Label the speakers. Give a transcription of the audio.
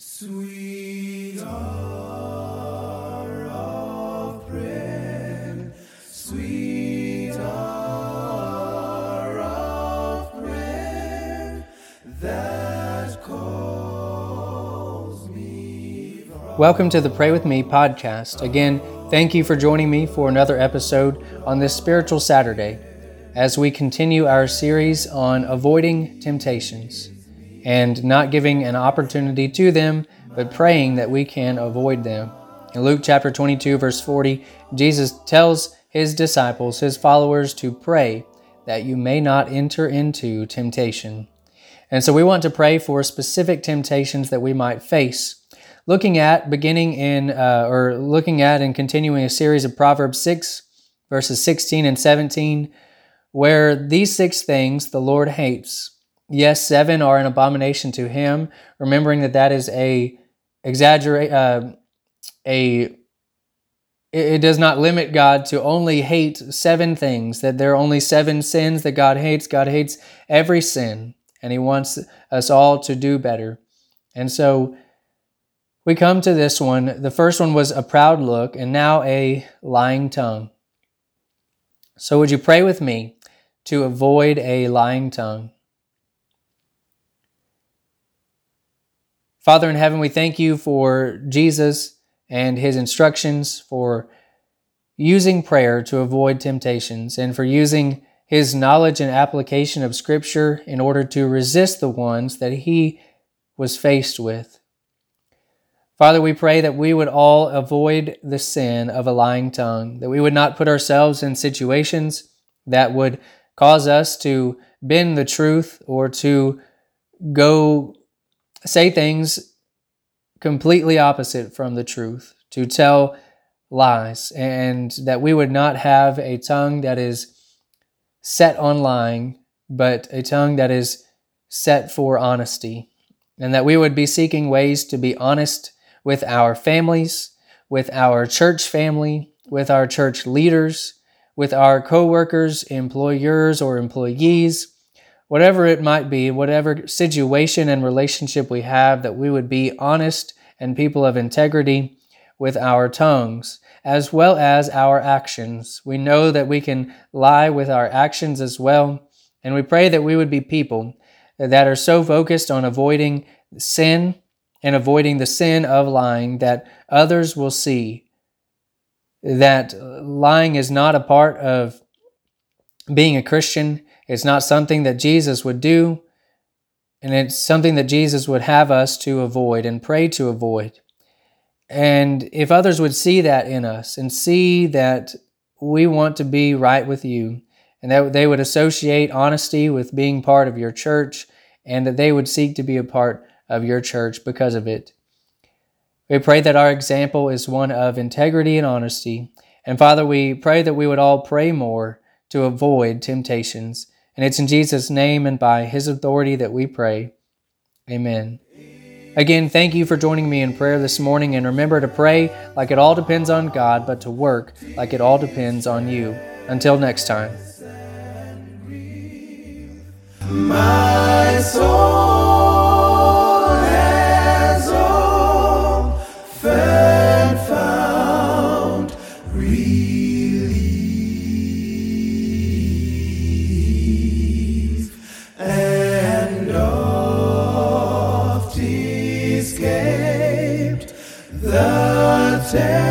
Speaker 1: Sweet hour of prayer, sweet hour of prayer that calls me.
Speaker 2: Welcome to the Pray With Me podcast. Again, thank you for joining me for another episode on this Spiritual Saturday as we continue our series on avoiding temptations and not giving an opportunity to them, but praying that we can avoid them. In Luke chapter 22, verse 40, Jesus tells his disciples, his followers, to pray that you may not enter into temptation. And so we want to pray for specific temptations that we might face. Looking at, beginning in, uh, or looking at and continuing a series of Proverbs 6, verses 16 and 17, where these six things the Lord hates yes, seven are an abomination to him, remembering that that is a exaggerate, uh, a it does not limit God to only hate seven things, that there are only seven sins that God hates. God hates every sin, and He wants us all to do better. And so we come to this one. The first one was a proud look, and now a lying tongue. So would you pray with me to avoid a lying tongue? Father in heaven, we thank you for Jesus and his instructions for using prayer to avoid temptations and for using his knowledge and application of Scripture in order to resist the ones that he was faced with. Father, we pray that we would all avoid the sin of a lying tongue, that we would not put ourselves in situations that would cause us to bend the truth or to go say things completely opposite from the truth, to tell lies, and that we would not have a tongue that is set on lying, but a tongue that is set for honesty, and that we would be seeking ways to be honest with our families, with our church family, with our church leaders, with our coworkers, employers, or employees whatever it might be, whatever situation and relationship we have, that we would be honest and people of integrity with our tongues as well as our actions. We know that we can lie with our actions as well, and we pray that we would be people that are so focused on avoiding sin and avoiding the sin of lying that others will see that lying is not a part of being a Christian it's not something that Jesus would do, and it's something that Jesus would have us to avoid and pray to avoid. And if others would see that in us and see that we want to be right with you, and that they would associate honesty with being part of your church, and that they would seek to be a part of your church because of it. We pray that our example is one of integrity and honesty. And Father, we pray that we would all pray more to avoid temptations and it's in Jesus' name and by his authority that we pray. Amen. Again, thank you for joining me in prayer this morning, and remember to pray like it all depends on God, but to work like it all depends on you. Until next time.
Speaker 1: The